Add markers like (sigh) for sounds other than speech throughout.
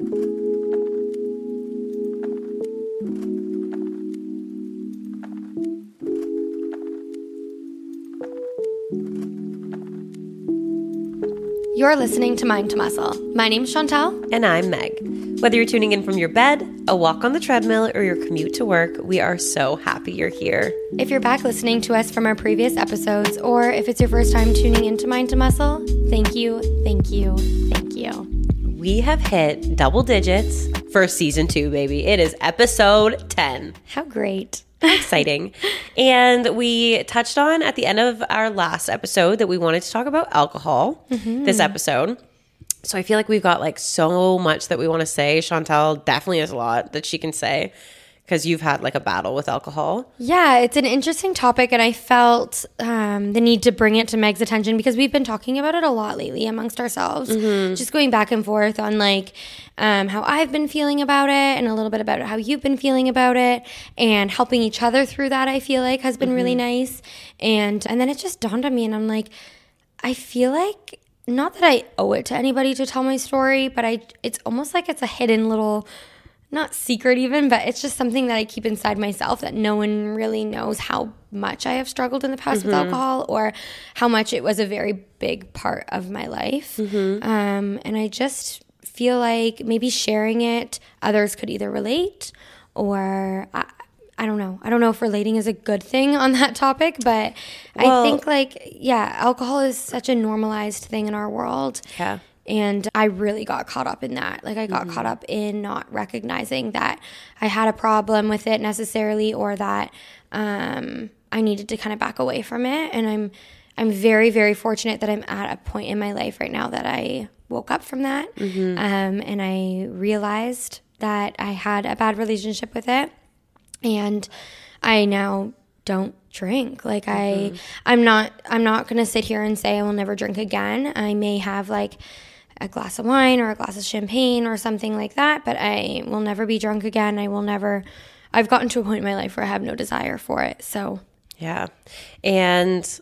You're listening to Mind to Muscle. My name's Chantal. And I'm Meg. Whether you're tuning in from your bed, a walk on the treadmill, or your commute to work, we are so happy you're here. If you're back listening to us from our previous episodes, or if it's your first time tuning into Mind to Muscle, thank you, thank you, thank you. We have hit double digits for season two, baby. It is episode 10. How great. (laughs) exciting. and we touched on at the end of our last episode that we wanted to talk about alcohol mm-hmm. this episode. So I feel like we've got like so much that we want to say. Chantal definitely has a lot that she can say because you've had like a battle with alcohol. Yeah, it's an interesting topic, and I felt um, the need to bring it to Meg's attention because we've been talking about it a lot lately amongst ourselves, just going back and forth on like um, how I've been feeling about it, and a little bit about how you've been feeling about it, and helping each other through that. I feel like has been really nice, and and then it just dawned on me, and I'm like, I feel like not that I owe it to anybody to tell my story, but I it's almost like it's a hidden little not secret even, but it's just something that I keep inside myself that no one really knows how much I have struggled in the past with alcohol or how much it was a very big part of my life. Um, and I just feel like maybe sharing it, others could either relate or I, I don't know. I don't know if relating is a good thing on that topic, but I think like, yeah, alcohol is such a normalized thing in our world. Yeah. And I really got caught up in that. Like, I got caught up in not recognizing that I had a problem with it necessarily or that um, I needed to kind of back away from it. And I'm, I'm very, very fortunate that I'm at a point in my life right now that I woke up from that. Um, and I realized that I had a bad relationship with it. And I now don't drink like i i'm not i'm not going to sit here and say i will never drink again i may have like a glass of wine or a glass of champagne or something like that but i will never be drunk again i will never i've gotten to a point in my life where i have no desire for it so Yeah. And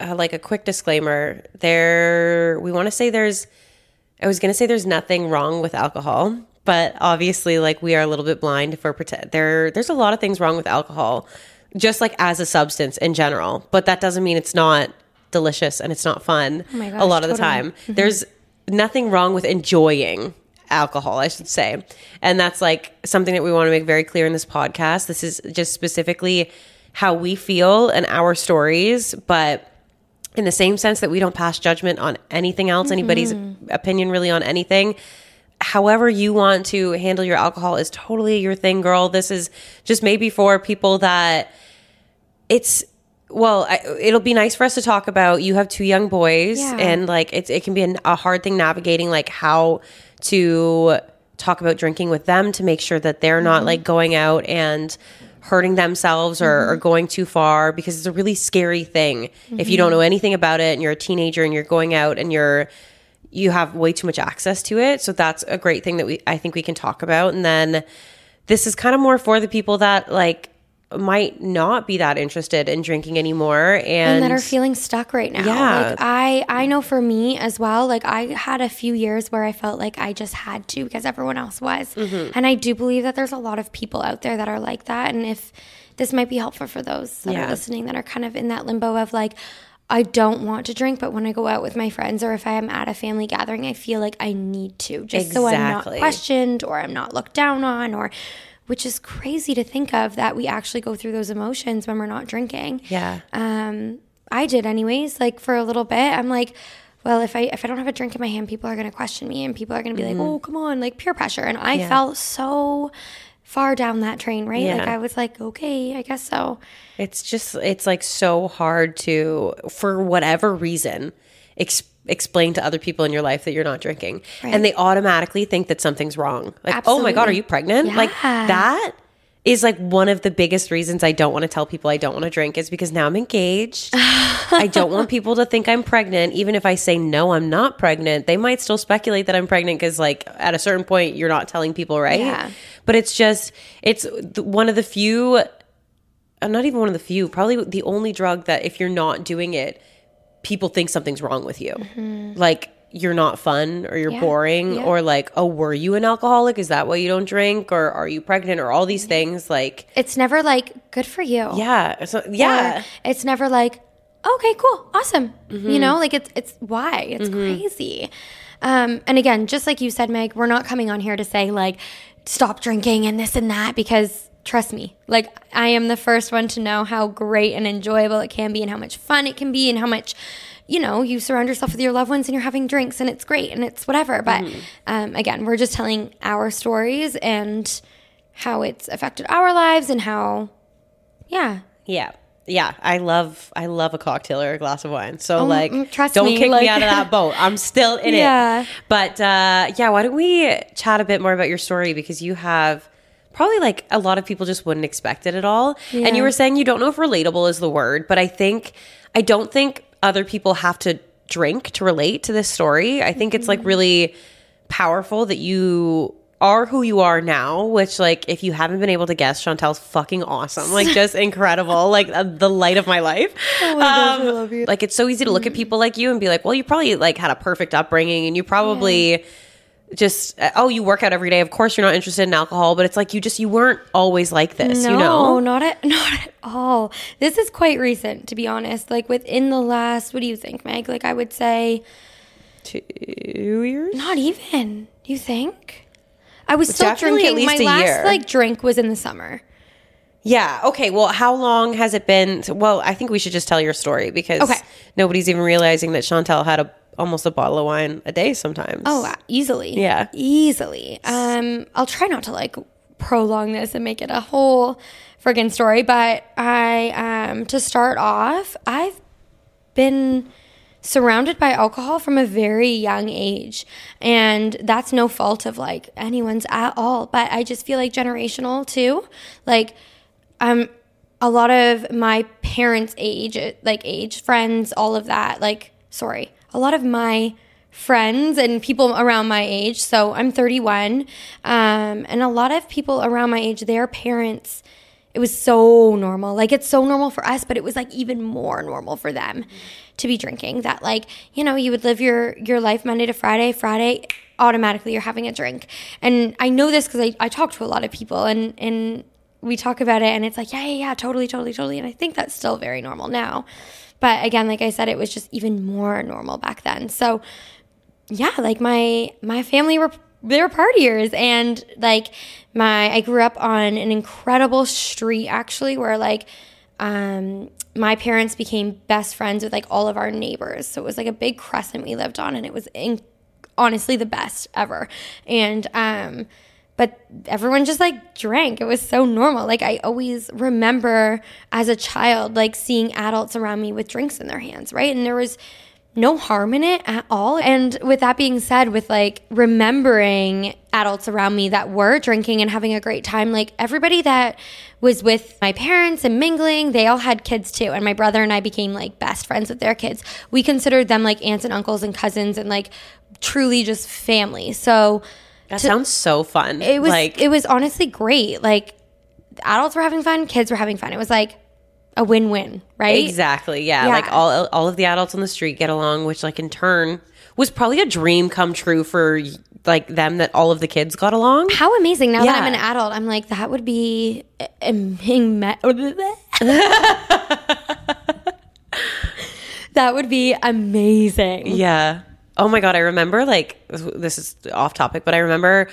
uh, like a quick disclaimer, there we want to say there's I was going to say there's nothing wrong with alcohol, but obviously like we are a little bit blind if we're pretend there there's a lot of things wrong with alcohol just like as a substance in general, but that doesn't mean it's not delicious and it's not fun my a lot of the totally. time. There's nothing wrong with enjoying alcohol, I should say. And that's like something that we want to make very clear in this podcast. This is just specifically how we feel and our stories, but in the same sense that we don't pass judgment on anything else, mm-hmm. anybody's opinion really on anything. However, you want to handle your alcohol is totally your thing, girl. This is just maybe for people that it's well I, it'll be nice for us to talk about you have two young boys Yeah. and like it's, it can be an, a hard thing navigating like how to talk about drinking with them to make sure that they're not mm-hmm. like going out and hurting themselves or, or mm-hmm. going too far because it's a really scary thing. If you don't mm-hmm. know anything about it and you're a teenager and you're going out and you're you have way too much access to it. So that's a great thing that we i think we can talk about. And then this is kind of more for the people that like might not be that interested in drinking anymore and, and that are feeling stuck right now. Yeah. Like I I know for me as well, like I had a few years where I felt like I just had to because everyone else was. Mm-hmm. And I do believe that there's a lot of people out there that are like that and if this might be helpful for those that Yeah. are listening that are kind of in that limbo of like I don't want to drink, but when I go out with my friends or if I am at a family gathering, I feel like I need to just so I'm not questioned or I'm not looked down on or which is crazy to think of that we actually go through those emotions when we're not drinking yeah um, I did anyways. Like for a little bit, I'm like, well, if I if I don't have a drink in my hand, people are gonna question me, and people are gonna be Mm-hmm. like, oh, come on, like peer pressure. And I felt so far down that train, right? Like I was like, okay, I guess so. It's just it's like so hard to for whatever reason ex- explain to other people in your life that you're not drinking, and they automatically think that something's wrong. Like, oh my god, are you pregnant? Like that is like one of the biggest reasons I don't want to tell people I don't want to drink is because now I'm engaged. (laughs) I don't want people to think I'm pregnant. Even if I say no, I'm not pregnant, they might still speculate that I'm pregnant because, like, at a certain point, you're not telling people, right? Yeah. But it's just, it's one of the few uh, not even one of the few, probably the only drug that if you're not doing it, people think something's wrong with you. Like you're not fun or you're Yeah. boring Yeah. or like oh were you an alcoholic is that why you don't drink or are you pregnant or all these things like It's never like good for you. yeah so, yeah Or it's never like, okay, cool, awesome. Mm-hmm. You know, like it's it's why it's crazy. Um, and again, just like you said, Meg, we're not coming on here to say like stop drinking and this and that because trust me, like I am the first one to know how great and enjoyable it can be and how much fun it can be and how much. You know, you surround yourself with your loved ones and you're having drinks and it's great and it's whatever. But Mm-hmm. um, again, we're just telling our stories and how it's affected our lives and how, yeah, Yeah. Yeah, I love I love a cocktail or a glass of wine. So like mm, trust don't me, kick like- me out of that boat. I'm still in (laughs) Yeah. it. But uh yeah, why don't we chat a bit more about your story because you have probably like a lot of people just wouldn't expect it at all. And you were saying you don't know if relatable is the word, but I think I don't think other people have to drink to relate to this story. I think it's like mm-hmm. really powerful that you are who you are now, which like if you haven't been able to guess, Chantal's fucking awesome. (laughs) Like just incredible. Like uh, the light of my life. Oh my gosh, I um, love you. Like it's so easy to look at mm-hmm. people like you and be like, well, you probably like had a perfect upbringing and you probably just oh, you work out every day. Of course you're not interested in alcohol, but it's like you just you weren't always like this, No, you know? not at (laughs) not at all. This is quite recent, to be honest. Like within the last, what do you think, Meg? Like I would say, Two years? not even. You think? I was still Definitely at drinking. least My a last year. like drink was in the summer. Yeah. Okay. Well, how long has it been? Well, I think we should just tell your story because Okay. nobody's even realizing that Chantal had a almost a bottle of wine a day sometimes. Oh, easily. Yeah. easily. Um, I'll try not to like prolong this and make it a whole friggin' story, but I um to start off, I've been surrounded by alcohol from a very young age and that's no fault of like anyone's at all but i just feel like generational too like um a lot of my parents age like age friends all of that like sorry a lot of my friends and people around my age. So i'm 31 um, and a lot of people around my age their parents it was so normal. Like it's so normal for us but it was like even more normal for them to be drinking that like you know you would live your your life monday to friday friday automatically you're having a drink. And i know this because I, I talk to a lot of people and and we talk about it and it's like yeah yeah yeah totally totally totally. And i think that's still very normal now but again like i said it was just even more normal back then. So yeah like my my family were they were partiers. And like my i grew up on an incredible street actually where like um my parents became best friends with like all of our neighbors. So it was like a big crescent we lived on and it was in, honestly the best ever. And um but everyone just like drank it was so normal like i always remember as a child like seeing adults around me with drinks in their hands right and there was no harm in it at all. And with that being said, with like remembering adults around me that were drinking and having a great time, like everybody that was with my parents and mingling, they all had kids too. And my brother and I became like best friends with their kids. We considered them like aunts and uncles and cousins and like truly just family. So that sounds so fun. it was like it was honestly great. Like adults were having fun, kids were having fun. It was like a win-win, right? exactly. Yeah, Yeah. Like all all of the adults on the street get along, which like in turn was probably a dream come true for like them that all of the kids got along. How amazing! Now that I'm an adult, I'm like that would be amazing. (laughs) (laughs) that would be amazing. Yeah. Oh my god, I remember like this is off topic, but I remember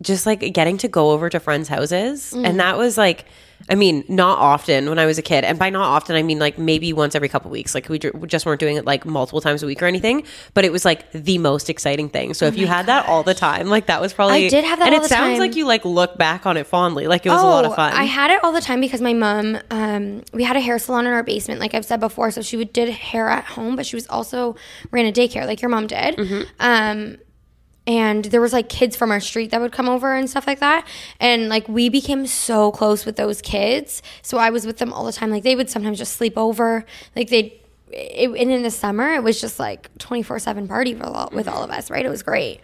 just like getting to go over to friends' houses Mm. and that was like I mean, not often when I was a kid. And by not often, I mean like maybe once every couple weeks. Like we ju- we just weren't doing it like multiple times a week or anything. But it was like the most exciting thing. So if you had that all the time, like that was probably Oh I did have that And it sounds time. like you like look back on it fondly. Like it was a lot of fun. Oh, I had it all the time because my mom, um, we had a hair salon in our basement, like I've said before. So she would did hair at home, but she was also ran a daycare, like your mom did. Mm-hmm. Um, and there was like kids from our street that would come over and stuff like that. And like we became so close with those kids. So i was with them all the time. Like they would sometimes just sleep over. Like they'd and in the summer it was just like 24-7 party with all, with all of us right? It was great.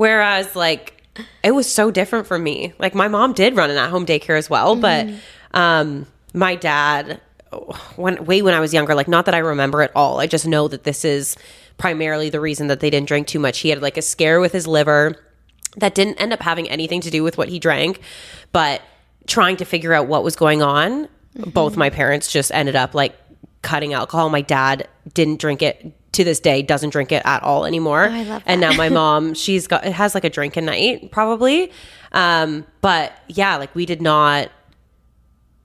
Whereas, like, it was so different for me. Like, my mom did run an at home daycare as well, but um, my dad, when way when I was younger, like, not that I remember at all, I just know that this is primarily the reason that they didn't drink too much. He had like a scare with his liver that didn't end up having anything to do with what he drank, but trying to figure out what was going on, both my parents just ended up like cutting alcohol. My dad didn't drink it to this day, doesn't drink it at all anymore. Love And now my (laughs) mom, she's got it has like a drink a night probably. Um, but yeah, like we did not.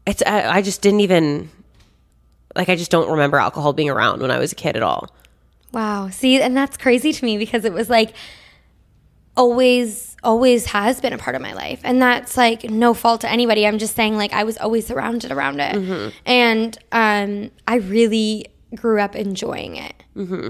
It's I, I just didn't even like I just don't remember alcohol being around when I was a kid at all. Wow. See, and that's crazy to me because it was like always always has been a part of my life and that's like no fault to anybody i'm just saying like i was always surrounded around it Mm-hmm. and um i really grew up enjoying it mm-hmm.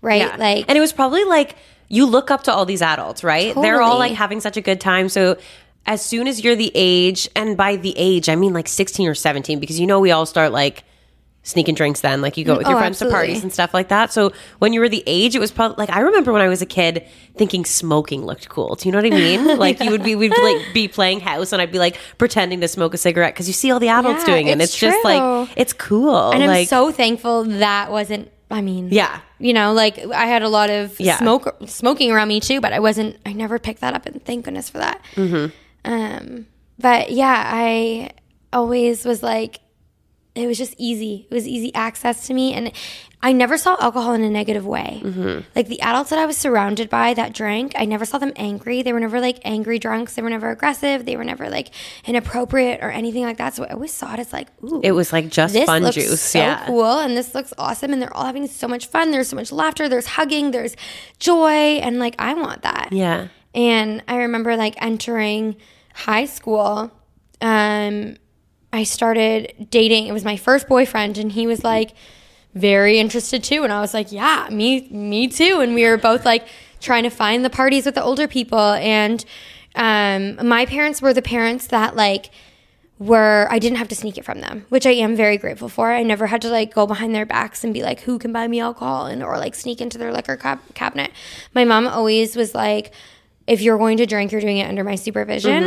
right Yeah. like and it was probably like you look up to all these adults, right? They're all like having such a good time. So as soon as you're the age, and by the age, I mean like 16 or 17, because you know we all start like sneaking drinks then. Like you go with your Oh, friends to parties and stuff like that. So when you were the age, it was probably like I remember when I was a kid thinking smoking looked cool. Do you know what I mean? (laughs) Like you would be we'd like be playing house and I'd be like pretending to smoke a cigarette because you see all the adults Yeah, doing it. And it's it's just like it's cool. and i'm like so thankful that wasn't i mean yeah. you know like i had a lot of Yeah. smoke smoking around me too but i wasn't i never picked that up and thank goodness for that um but yeah i always was like it was just easy. It was easy access to me and i never saw alcohol in a negative way. Like the adults that i was surrounded by that drank i never saw them angry. They were never like angry drunks. They were never aggressive. They were never like inappropriate or anything like that. So i always saw it as like ooh It was like just this fun looks juice. so yeah. cool and this looks awesome and they're all having so much fun. There's so much laughter. There's hugging. There's joy and like i want that. Yeah. and i remember like entering high school um i started dating it was my first boyfriend and he was like very interested too and i was like yeah me me too and we were both like trying to find the parties with the older people and um my parents were the parents that like were I didn't have to sneak it from them, which I am very grateful for. I never had to like go behind their backs and be like, "Who can buy me alcohol?" and or like sneak into their liquor cab- cabinet. My mom always was like, "If you're going to drink, you're doing it under my supervision."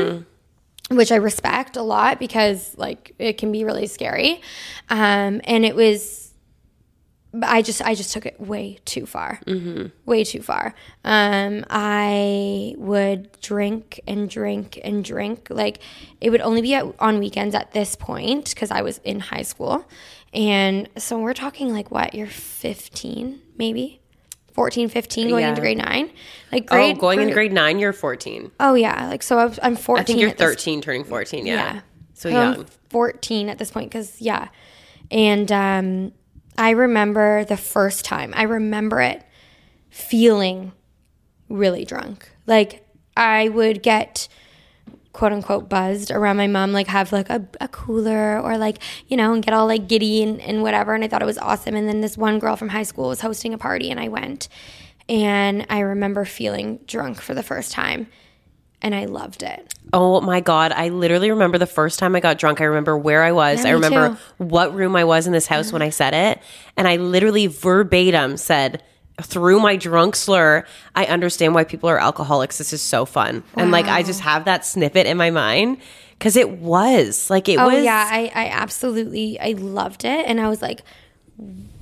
Which I respect a lot because like it can be really scary, um, and it was. I just I just took it way too far, way too far. Um, I would drink and drink and drink. Like it would only be at, on weekends at this point because I was in high school, and so we're talking like what you're 15 maybe 14 15 going Yeah. into grade 9 like grade Oh, grade going into grade nine, you're 14. oh yeah like so I i'm 14 I think you're at this 13, turning 14. Yeah. yeah. So I'm 14 at this point because, yeah. And um, I remember the first time, I remember it feeling really drunk. Like I would get quote unquote buzzed around my mom, like have like a, a cooler or like, you know, and get all like giddy and, and whatever. And I thought it was awesome. And then this one girl from high school was hosting a party and I went. And I remember feeling drunk for the first time and I loved it. Oh my God. I literally remember the first time I got drunk. I remember where I was. Yeah, I remember too. what room I was in this house when I said it. And I literally verbatim said, through my drunk slur, I understand why people are alcoholics. This is so fun. And like, I just have that snippet in my mind because it was like, it Oh was. yeah, I, I absolutely I loved it, and I was like,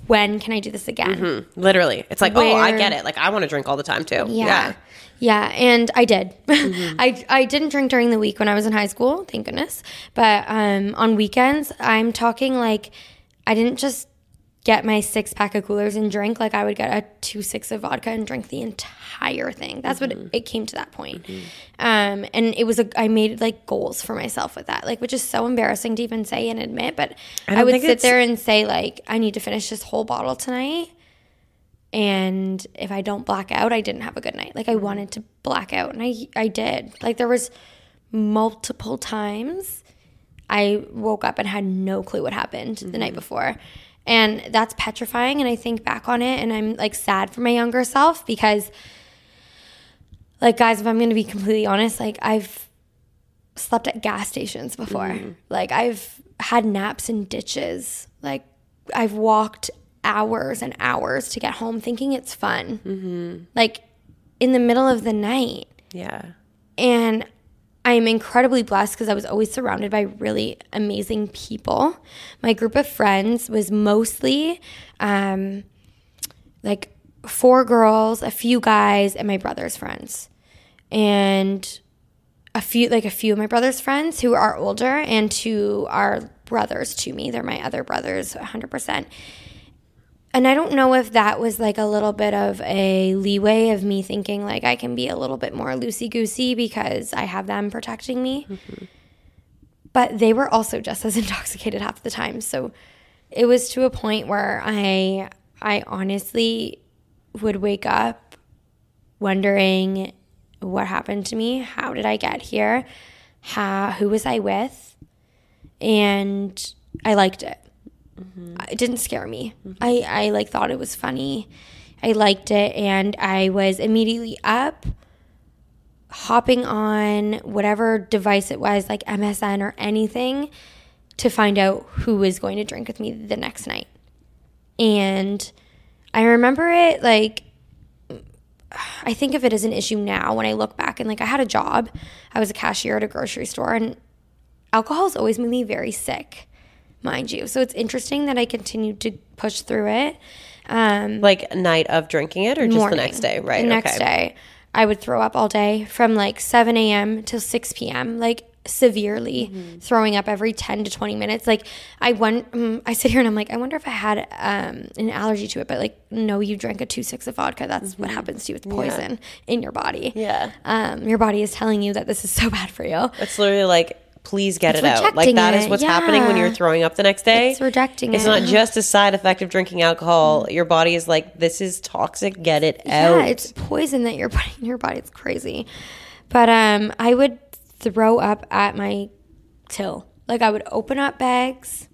when can I do this again? Literally. It's like, oh, I get it. Like, I want to drink all the time too. Yeah. Yeah, and I did. (laughs) Mm-hmm. I I didn't drink during the week when I was in high school, thank goodness. But um, on weekends, I'm talking like I didn't just get my six pack of coolers and drink. Like I would get a two six of vodka and drink the entire thing. That's Mm-hmm. what it, it came to that point. Um, and it was a I made like goals for myself with that, like which is so embarrassing to even say and admit. But I, don't would sit there and say like I need to finish this whole bottle tonight and if I don't black out, I didn't have a good night. Like I wanted to black out, and I I did. Like there was multiple times I woke up and had no clue what happened the night before. And that's petrifying and I think back on it and I'm like sad for my younger self because like guys, if I'm going to be completely honest, like I've slept at gas stations before. Mm-hmm. Like I've had naps in ditches. Like I've walked hours and hours to get home thinking it's fun. Mm-hmm. Like in the middle of the night. Yeah. And I'm incredibly blessed because I was always surrounded by really amazing people. My group of friends was mostly um, like four girls, a few guys, and my brother's friends. And a few like a few of my brother's friends who are older and who are brothers to me. They're my other brothers 100%. And I don't know if that was like a little bit of a leeway of me thinking like I can be a little bit more loosey goosey because I have them protecting me. Mm-hmm. But they were also just as (laughs) intoxicated half the time. So it was to a point where I I honestly would wake up wondering what happened to me? How did I get here? How who was I with? And I liked it. Mm-hmm. It didn't scare me. Mm-hmm. I I like thought it was funny. I liked it and I was immediately up hopping on whatever device it was like MSN or anything to find out who was going to drink with me the next night. And I remember it like I think of it as an issue now when I look back and like I had a job. I was a cashier at a grocery store and alcohol has always made me very sick, mind you. So it's interesting that I continued to push through it. Um, like night of drinking it or just morning, the next day, right? The next okay. day. I would throw up all day from like 7 a.m. till 6 p.m. Like severely mm-hmm. throwing up every 10 to 20 minutes like i won um, i sit here and i'm like i wonder if i had um, an allergy to it but like no you drank a 2-6 of vodka that's mm-hmm. what happens to you with poison yeah. in your body yeah um, your body is telling you that this is so bad for you it's literally like please get it's it out. Like that is what's yeah. happening when you're throwing up the next day. It's rejecting it's it. It's not just a side effect of drinking alcohol. Mm. Your body is like, this is toxic. Get it yeah, out. Yeah, it's poison that you're putting (laughs) in your body. It's crazy. But um, I would throw up at my till. Like I would open up bags,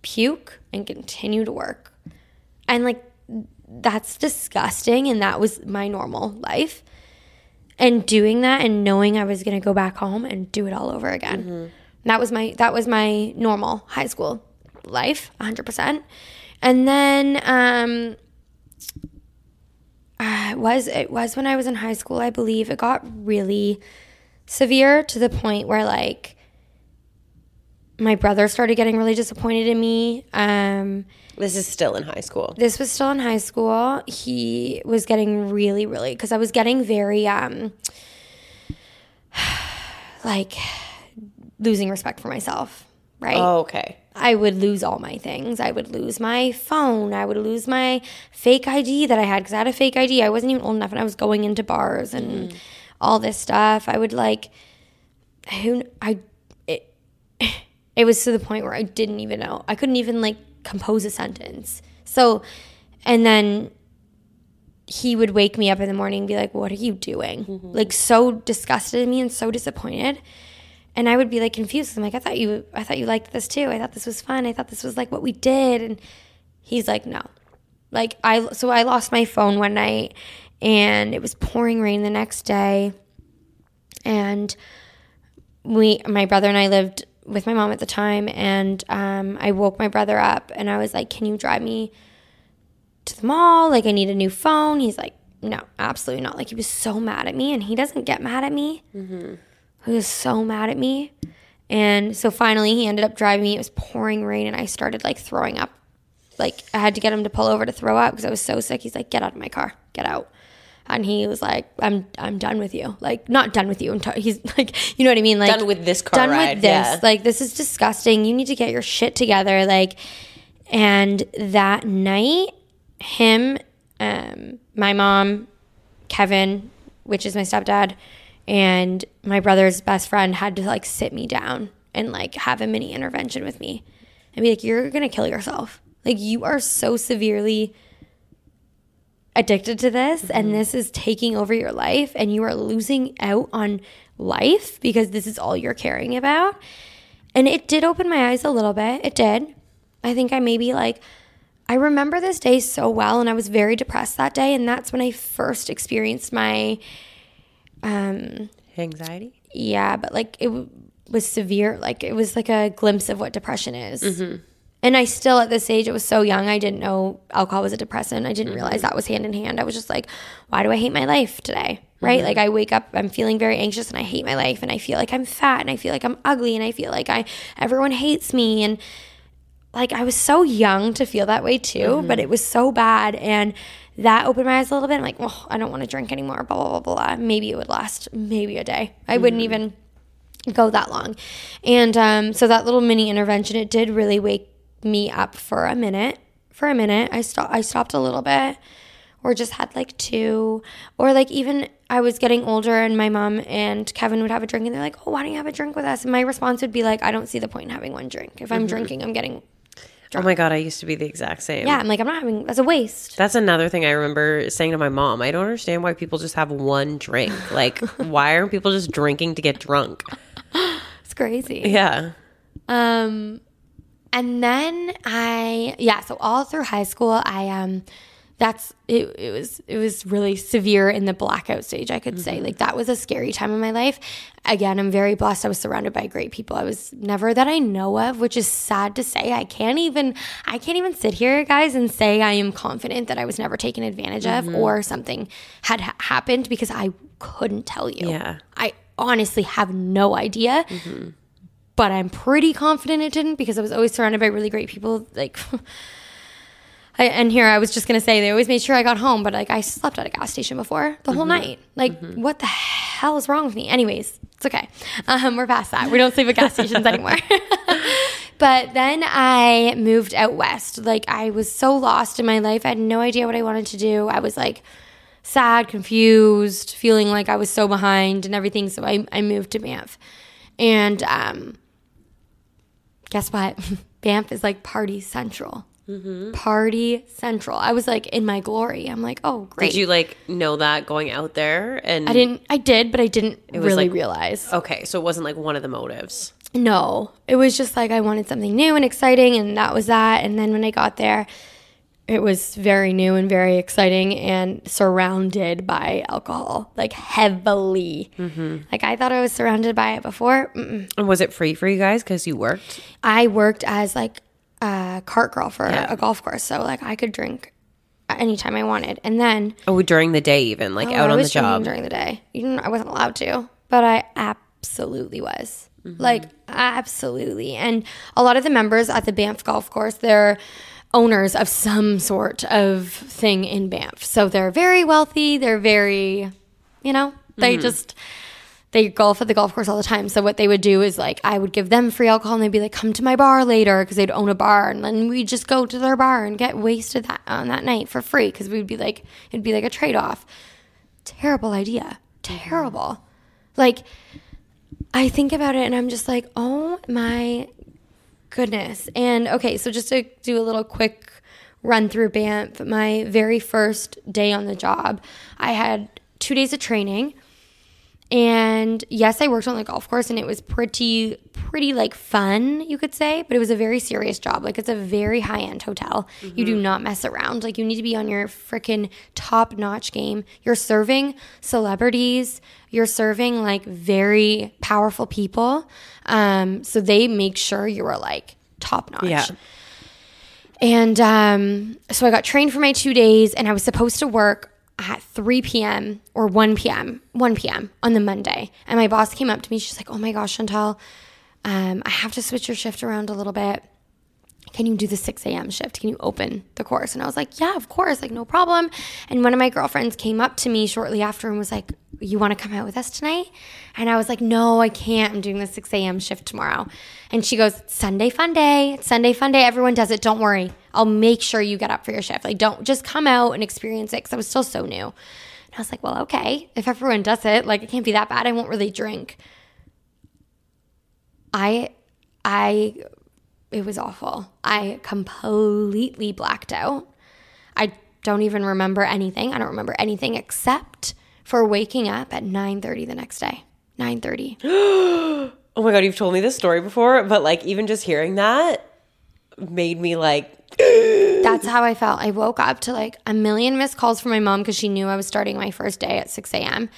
puke, and continue to work. And like that's disgusting and that was my normal life. And doing that and knowing I was going to go back home and do it all over again. Mm-hmm. That was my that was my normal high school life, 100%. And then um uh, it was it was when I was in high school, I believe. It got really severe to the point where like my brother started getting really disappointed in me. Um, this is still in high school. This was still in high school. He was getting really, really because I was getting very um, (sighs) like losing respect for myself. Right. Oh, okay. I would lose all my things. I would lose my phone. I would lose my fake ID that I had because I had a fake ID. I wasn't even old enough, and I was going into bars and. Mm all this stuff. I would like who I it (sighs) it was to the point where I didn't even know. I couldn't even like compose a sentence. So and then he would wake me up in the morning and be like, "What are you doing?" Mm-hmm. Like so disgusted in me and so disappointed. And I would be like confused. I'm like, "I thought you I thought you liked this too. I thought this was fun. I thought this was like what we did." And he's like, "No." Like I so I lost my phone one night and it was pouring rain the next day. And we, my brother and I lived with my mom at the time, and um, I woke my brother up and I was like, Can you drive me to the mall? Like, I need a new phone. He's like, No, absolutely not. Like, he was so mad at me, and he doesn't get mad at me. Mm-hmm. He was so mad at me. And so finally, he ended up driving me. It was pouring rain, and I started like throwing up. Like, I had to get him to pull over to throw up because I was so sick. He's like, Get out of my car, get out and he was like, "I'm I'm done with you. Like not done with you. T- he's (laughs) like, you know what I mean? Like done with this car done ride. with this. Yeah. Like this is disgusting. You need to get your shit together. Like, and that night, him, um, my mom, Kevin, which is my stepdad, and my brother's best friend had to like sit me down and like have a mini intervention with me and be like, "You're gonna kill yourself. Like you are so severely." Addicted to this mm-hmm. and this is taking over your life and you are losing out on life because this is all you're caring about. And it did open my eyes a little bit. It did. I think I maybe like I remember this day so well and I was very depressed that day and that's when I first experienced my um anxiety. Yeah, but like it w- was severe. Like it was like a glimpse of what depression is. Mm-hmm and I still at this age, it was so young, I didn't know alcohol was a depressant. I didn't mm-hmm. realize that was hand in hand. I was just like, why do I hate my life today? Right? Mm-hmm. Like I wake up, I'm feeling very anxious and I hate my life and I feel like I'm fat and I feel like I'm ugly and I feel like I everyone hates me and like I was so young to feel that way too, mm-hmm. but it was so bad and that opened my eyes a little bit. I'm like, oh, I don't want to drink anymore. Blah blah blah blah. Maybe it would last maybe a day. I wouldn't even go that long. And um, so that little mini intervention, it did really wake me up for a minute. For a minute, I stopped. I stopped a little bit, or just had like two, or like even I was getting older, and my mom and Kevin would have a drink, and they're like, "Oh, why don't you have a drink with us?" And my response would be like, "I don't see the point in having one drink. If I'm drinking, I'm getting." Drunk. Oh my god, I used to be the exact same. Yeah, I'm like, I'm not having. That's a waste. That's another thing I remember saying to my mom. I don't understand why people just have one drink. Like, (laughs) why aren't people just drinking to get drunk? It's crazy. Yeah. Um, and then I yeah, so all through high school, I um, that's it. It was it was really severe in the blackout stage. I could say mm-hmm. like that was a scary time in my life. Again, I'm very blessed. I was surrounded by great people. I was never that I know of, which is sad to say. I can't even I can't even sit here, guys, and say I am confident that I was never taken advantage of mm-hmm. or something had ha- happened because I couldn't tell you. Yeah. I honestly have no idea mm-hmm. But I'm pretty confident it didn't because I was always surrounded by really great people. Like, (laughs) I, and here I was just gonna say they always made sure I got home, but like I slept at a gas station before the whole night. Like, what the hell is wrong with me? Anyways, it's okay. Um, we're past that. We don't sleep at gas stations anymore. (laughs) but then I moved out west. Like I was so lost in my life. I had no idea what I wanted to do. I was like sad, confused, feeling like I was so behind and everything. So I, I moved to Banff. And um, guess what? (laughs) Banff is like party central. Mm-hmm. Party central. I was like in my glory. I'm like, oh, great. Did you like know that going out there? And I didn't, I did, but I didn't really like- realize. Okay, so it wasn't like one of the motives. No, it was just like I wanted something new and exciting, and that was that. And then when I got there, it was very new and very exciting and surrounded by alcohol, like heavily. Like I thought I was surrounded by it before. Mm-mm. And was it free for you guys because you worked? I worked as like a cart girl for a golf course, so like I could drink anytime I wanted. And then Oh, during the day, even like Oh, out I on the job. during the day. I wasn't allowed to, but I absolutely was. Mm-hmm. Like absolutely. And a lot of the members at the Banff golf course, they're owners of some sort of thing in Banff. So they're very wealthy. They're very, you know, they Mm-hmm. just they golf at the golf course all the time. So what they would do is like I would give them free alcohol and they'd be like, "Come to my bar later," because they'd own a bar, and then we'd just go to their bar and get wasted that on that night for free because we'd be like, it'd be like a trade off. Terrible idea. Terrible. Like I think about it and I'm just like, oh my goodness. And okay, so just to do a little quick run through Banff, my very first day on the job, I had two days of training. And yes, I worked on the golf course and it was pretty, pretty like fun, you could say, but it was a very serious job. Like it's a very high end hotel. You do not mess around. Like you need to be on your freaking top notch game. You're serving celebrities, you're serving like very powerful people. Um, so they make sure you are like top notch. Yeah. And um, so I got trained for my two days, and I was supposed to work at 3 p.m. or 1 p.m. 1 p.m. on the Monday. And my boss came up to me. She's like, "Oh my gosh, Chantal, um, I have to switch your shift around a little bit. Can you do the 6 a.m. shift? Can you open the course?" And I was like, "Yeah, of course, like no problem." And one of my girlfriends came up to me shortly after and was like, "You want to come out with us tonight?" And I was like, "No, I can't. I'm doing the 6 a.m. shift tomorrow." And she goes, "Sunday fun day. It's Sunday fun day. Everyone does it. Don't worry. I'll make sure you get up for your shift. Like, don't just come out and experience it because I was still so new." And I was like, "Well, okay. If everyone does it, like it can't be that bad. I won't really drink." I, I it was awful. I completely blacked out. I don't even remember anything. I don't remember anything except for waking up at 9:30 the next day. 9:30. (gasps) Oh my god, you've told me this story before, but like even just hearing that made me like (gasps) That's how I felt. I woke up to like a million missed calls from my mom because she knew I was starting my first day at 6 a.m.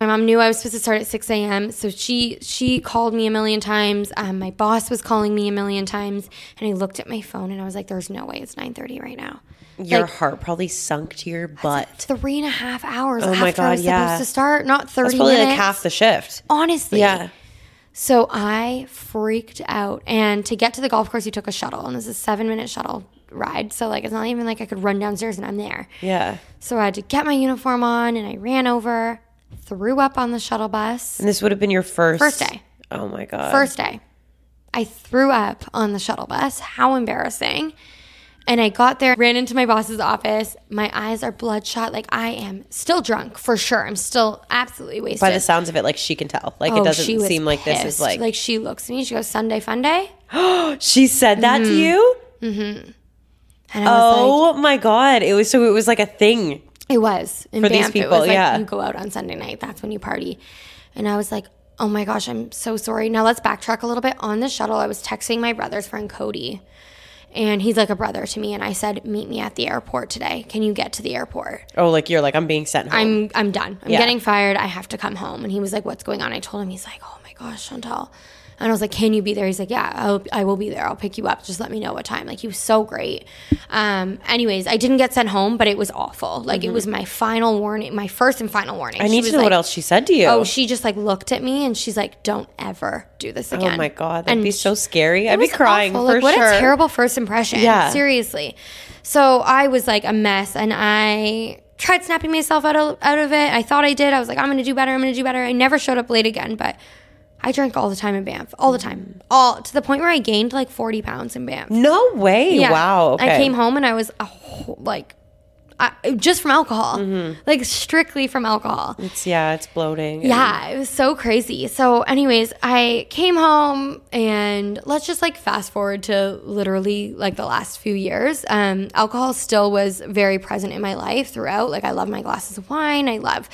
My mom knew I was supposed to start at 6 a.m. So she she called me a million times. Um, my boss was calling me a million times, and I looked at my phone and I was like, "There's no way it's 9:30 right now." your Like- heart probably sunk to your butt. Three and a half hours Oh after my I God, was yeah. supposed to start, not 30 That's probably minutes. like half the shift. Honestly. Yeah. So I freaked out. And to get to the golf course, you took a shuttle, and this is a seven minute shuttle ride. So like it's not even like I could run downstairs and I'm there. Yeah. So I had to get my uniform on and I ran over, threw up on the shuttle bus. And this would have been your first First day. Oh my god. First day. I threw up on the shuttle bus. How embarrassing. And I got there, ran into my boss's office. My eyes are bloodshot. Like I am still drunk for sure. I'm still absolutely wasted. By the sounds of it, like she can tell. Like it Oh, doesn't she was seem like this is like, like she looks at me. She goes, "Sunday fun day," (gasps) she said that to you? Mm-hmm. to you. and I was like, Oh my god! It was so it was like a thing. It was in For Banff. these it people, like yeah. you go out on Sunday night. That's when you party. And I was like, oh my gosh, I'm so sorry. Now let's backtrack a little bit. On the shuttle, I was texting my brother's friend Cody, and he's like a brother to me. And I said, meet me at the airport today. Can you get to the airport? Oh, like you're like I'm being sent home. I'm I'm done. I'm Yeah. getting fired. I have to come home. And he was like, what's going on? I told him. He's like, oh my gosh, Chantal. And I was like, can you be there? He's like, yeah, I'll, I will be there. I'll pick you up. Just let me know what time. Like, he was so great. Um, anyways, I didn't get sent home, but it was awful. Like, it was my final warning, my first and final warning. Mm-hmm. I need to know what else she said to you. Oh, she just like looked at me and she's like, "Don't ever do this again." Oh my god, that'd And be so scary. I'd be crying awful. for like, what sure. a terrible first impression. Yeah. seriously. So I was like a mess, and I tried snapping myself out of out of it. I thought I did. I was like, I'm gonna do better. I'm gonna do better. I never showed up late again, but. I drank all the time in Banff, all the time, all to the point where I gained like 40 pounds in Banff. no way! Yeah. Wow. Okay. I came home and I was a whole, like, I, just from alcohol, Mm-hmm. like strictly from alcohol. It's yeah, it's bloating. Yeah, it was so crazy. So, anyways, I came home and let's just like fast forward to literally like the last few years. Um, alcohol still was very present in my life throughout. Like, I love my glasses of wine, I love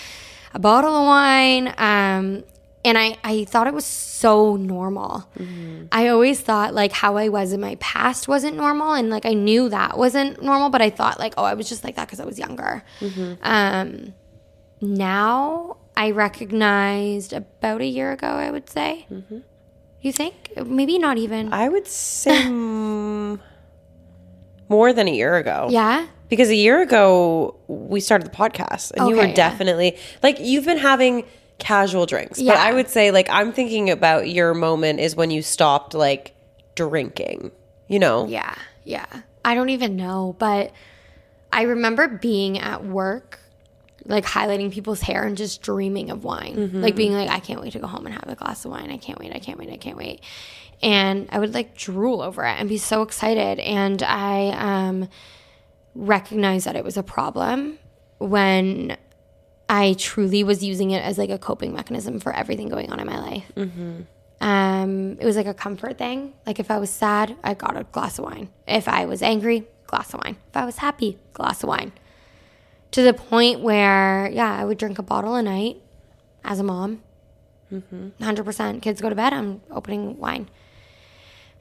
a bottle of wine. Um, and I, I thought it was so normal. Mm-hmm. I always thought like how I was in my past wasn't normal. And like I knew that wasn't normal, but I thought like, oh, I was just like that because I was younger. Mm-hmm. Um, now I recognized about a year ago, I would say. Mm-hmm. You think? Maybe not even. I would say more than a year ago. yeah. Because a year ago we started the podcast and you Okay, were yeah. definitely like you've been having casual drinks. But I would say like I'm thinking about your moment is when you stopped like drinking. You know? Yeah. Yeah. I don't even know, but I remember being at work, like highlighting people's hair and just dreaming of wine. Like being like, I can't wait to go home and have a glass of wine. I can't wait. I can't wait. I can't wait. And I would like drool over it and be so excited. And I um, recognized that it was a problem when I truly was using it as like a coping mechanism for everything going on in my life. Um, it was like a comfort thing. Like if I was sad, I got a glass of wine. If I was angry, glass of wine. If I was happy, glass of wine. To the point where, yeah, I would drink a bottle a night as a mom. 100%. Kids go to bed, I'm opening wine.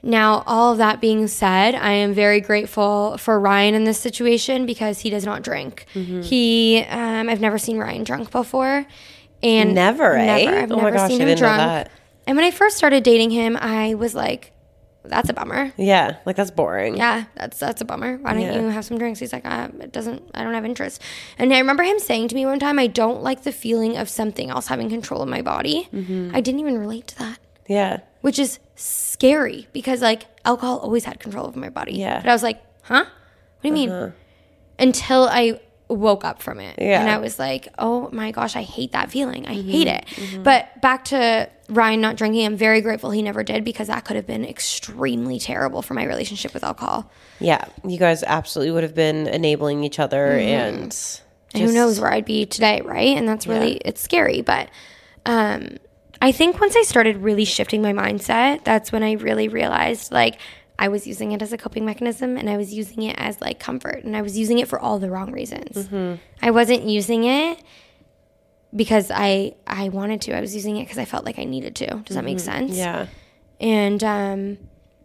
Now, all of that being said, I am very grateful for Ryan in this situation because he does not drink. He, um, I've never seen Ryan drunk before, and Never, eh? Never. I've Oh my never gosh, seen him drunk. that. And when I first started dating him, I was like, "That's a bummer." Yeah, like that's boring. Yeah, that's that's a bummer. Why don't Yeah. you have some drinks? He's like, uh, it doesn't. I don't have interest. And I remember him saying to me one time, "I don't like the feeling of something else having control of my body." Mm-hmm. I didn't even relate to that Yeah. Which is scary because like alcohol always had control of my body. Yeah. But I was like, huh? What do you mean? Uh-huh. Until I woke up from it. Yeah. And I was like, oh my gosh, I hate that feeling. I mm-hmm. hate it. Mm-hmm. But back to Ryan not drinking, I'm very grateful he never did because that could have been extremely terrible for my relationship with alcohol. Yeah. You guys absolutely would have been enabling each other mm-hmm. and And who knows where I'd be today, right? And that's really it's scary. But um I think once I started really shifting my mindset, that's when I really realized like I was using it as a coping mechanism and I was using it as like comfort and I was using it for all the wrong reasons. I wasn't using it because I I wanted to. I was using it because I felt like I needed to. Does that make sense? Yeah. And um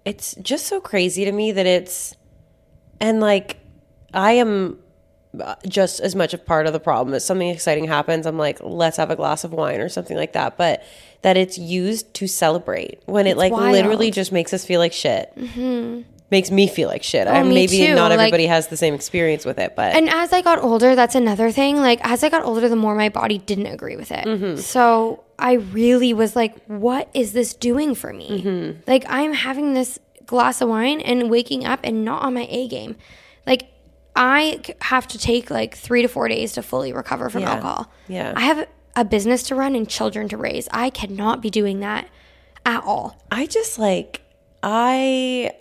It's just so crazy to me that it's and like I am just as much a part of the problem as something exciting happens i'm like let's have a glass of wine or something like that but that it's used to celebrate when it like literally just makes us feel like shit makes me feel like shit I, Mm-hmm. Oh, me maybe too. not Like- everybody has the same experience with it but And as I got older, that's another thing. Like as I got older, the more my body didn't agree with it. So I really was like, what is this doing for me? Like I'm having this glass of wine and waking up and not on my A game. I have to take like 3 to 4 days to fully recover from Yeah. alcohol. Yeah. I have a business to run and children to raise. I cannot be doing that at all. I just like I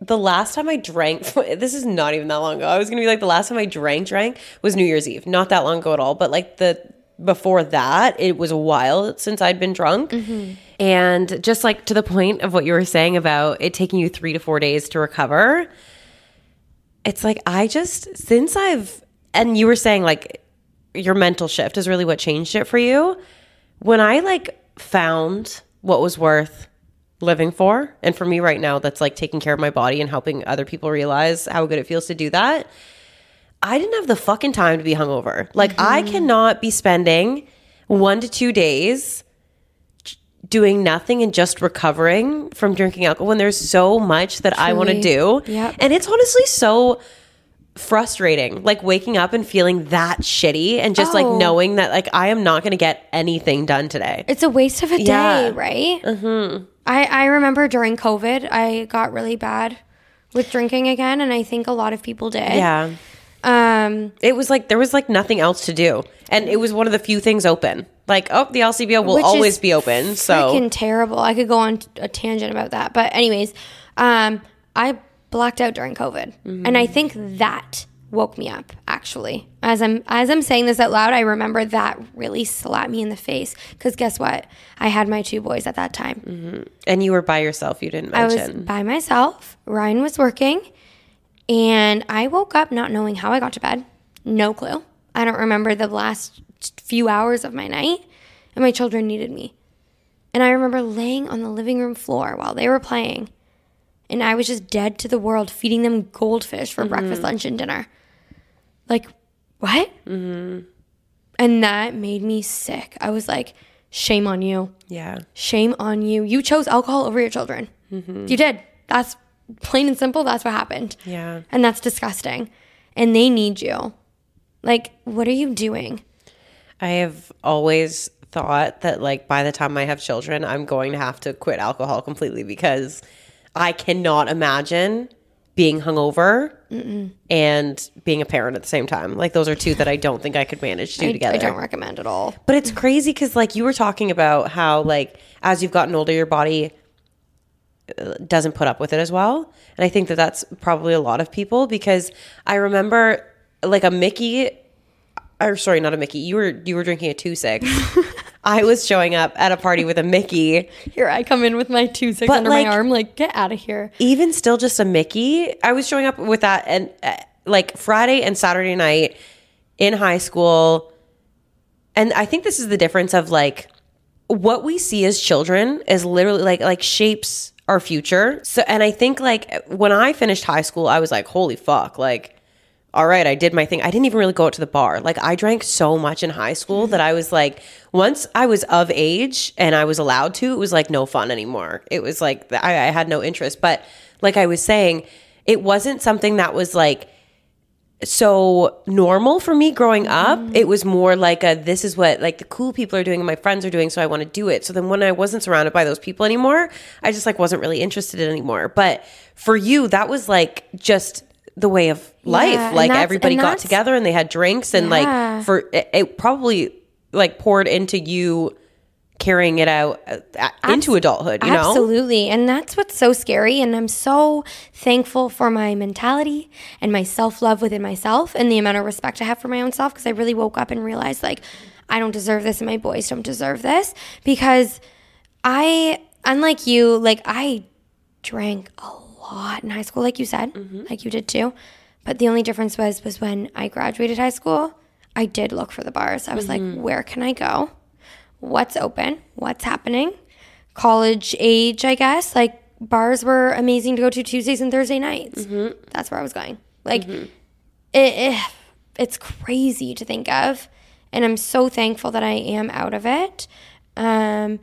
the last time I drank (laughs) this is not even that long ago. I was gonna be like the last time I drank drank was New Year's Eve. Not that long ago at all. But like the before that, it was a while since I'd been drunk. Mm-hmm. And just like to the point of what you were saying about it taking you three to four days to recover, it's like I just since I've and you were saying like your mental shift is really what changed it for you. When I like found what was worth living for, and for me right now, that's like taking care of my body and helping other people realize how good it feels to do that. I didn't have the fucking time to be hungover. Like I mm-hmm. cannot be spending one to two days doing nothing and just recovering from drinking alcohol when there's so much that I want to do. Yep. And it's honestly so frustrating like waking up and feeling that shitty and just like Oh. knowing that like I am not going to get anything done today. It's a waste of a Yeah. day, right? Mm-hmm. I, I remember during COVID, I got really bad with drinking again, and I think a lot of people did. Yeah. Um, It was like there was like nothing else to do. And it was one of the few things open. Like, oh, the LCBO will which always be open. So freaking terrible. I could go on t- a tangent about that, but anyways, um, I blacked out during COVID, and I think that woke me up. Actually, as I'm as I'm saying this out loud, I remember that really slapped me in the face. Because guess what? I had my two boys at that time. and you were by yourself, you didn't I was mention. by myself. Ryan was working, and I woke up not knowing how I got to bed. No clue. I don't remember the last few hours of my night, and my children needed me. And I remember laying on the living room floor while they were playing, and I was just dead to the world, feeding them goldfish for breakfast, lunch, and dinner. Like, what? Mm-hmm. And that made me sick. I was like, shame on you. yeah. Shame on you. You chose alcohol over your children. You did. That's plain and simple. That's what happened. Yeah. And that's disgusting. And they need you. Like, what are you doing? I have always thought that like by the time I have children, I'm going to have to quit alcohol completely because I cannot imagine being hungover and being a parent at the same time. Like those are two that I don't think I could manage to do I, together. I don't recommend at all. But it's crazy because, like, you were talking about how, like, as you've gotten older, your body uh, doesn't put up with it as well. And I think that that's probably a lot of people because I remember, like, a Mickey, or sorry, not a Mickey. You were you were drinking a two six. (laughs) I was showing up at a party with a Mickey. Here I come in with my two six But, under like- my arm. Like, get out of here. even still just a Mickey, I was showing up with that and uh, like Friday and Saturday night in high school. And I think this is the difference of like what we see as children is literally like like shapes our future. So and I think like when I finished high school, I was like, holy fuck, like all right, I did my thing. I didn't even really go out to the bar. Like I drank so much in high school that I was like, once I was of age and I was allowed to, it was like no fun anymore. It was like I, I had no interest. But like I was saying, it wasn't something that was like so normal for me growing up. Mm-hmm. It was more like a this is what like the cool people are doing and my friends are doing, so I want to do it. So then when I wasn't surrounded by those people anymore, I just like wasn't really interested in anymore. But for you, that was like just the way of life. and like everybody got together and they had drinks and Yeah. like for it, it probably like poured into you carrying it out uh, into adulthood, you know? Absolutely. And that's what's so scary. And I'm so thankful for my mentality and my self love within myself and the amount of respect I have for my own self because I really woke up and realized, like, I don't deserve this and my boys don't deserve this because I, unlike you, like, I drank a lot in high school, like you said, mm-hmm. like you did too. But the only difference was, was when I graduated high school, I did look for the bars. I was like, mm-hmm. where can I go? what's open, what's happening. College age, I guess. Like bars were amazing to go to Tuesdays and Thursday nights. Mm-hmm. That's where I was going. Like it, it, it's crazy to think of, and I'm so thankful that I am out of it. Um,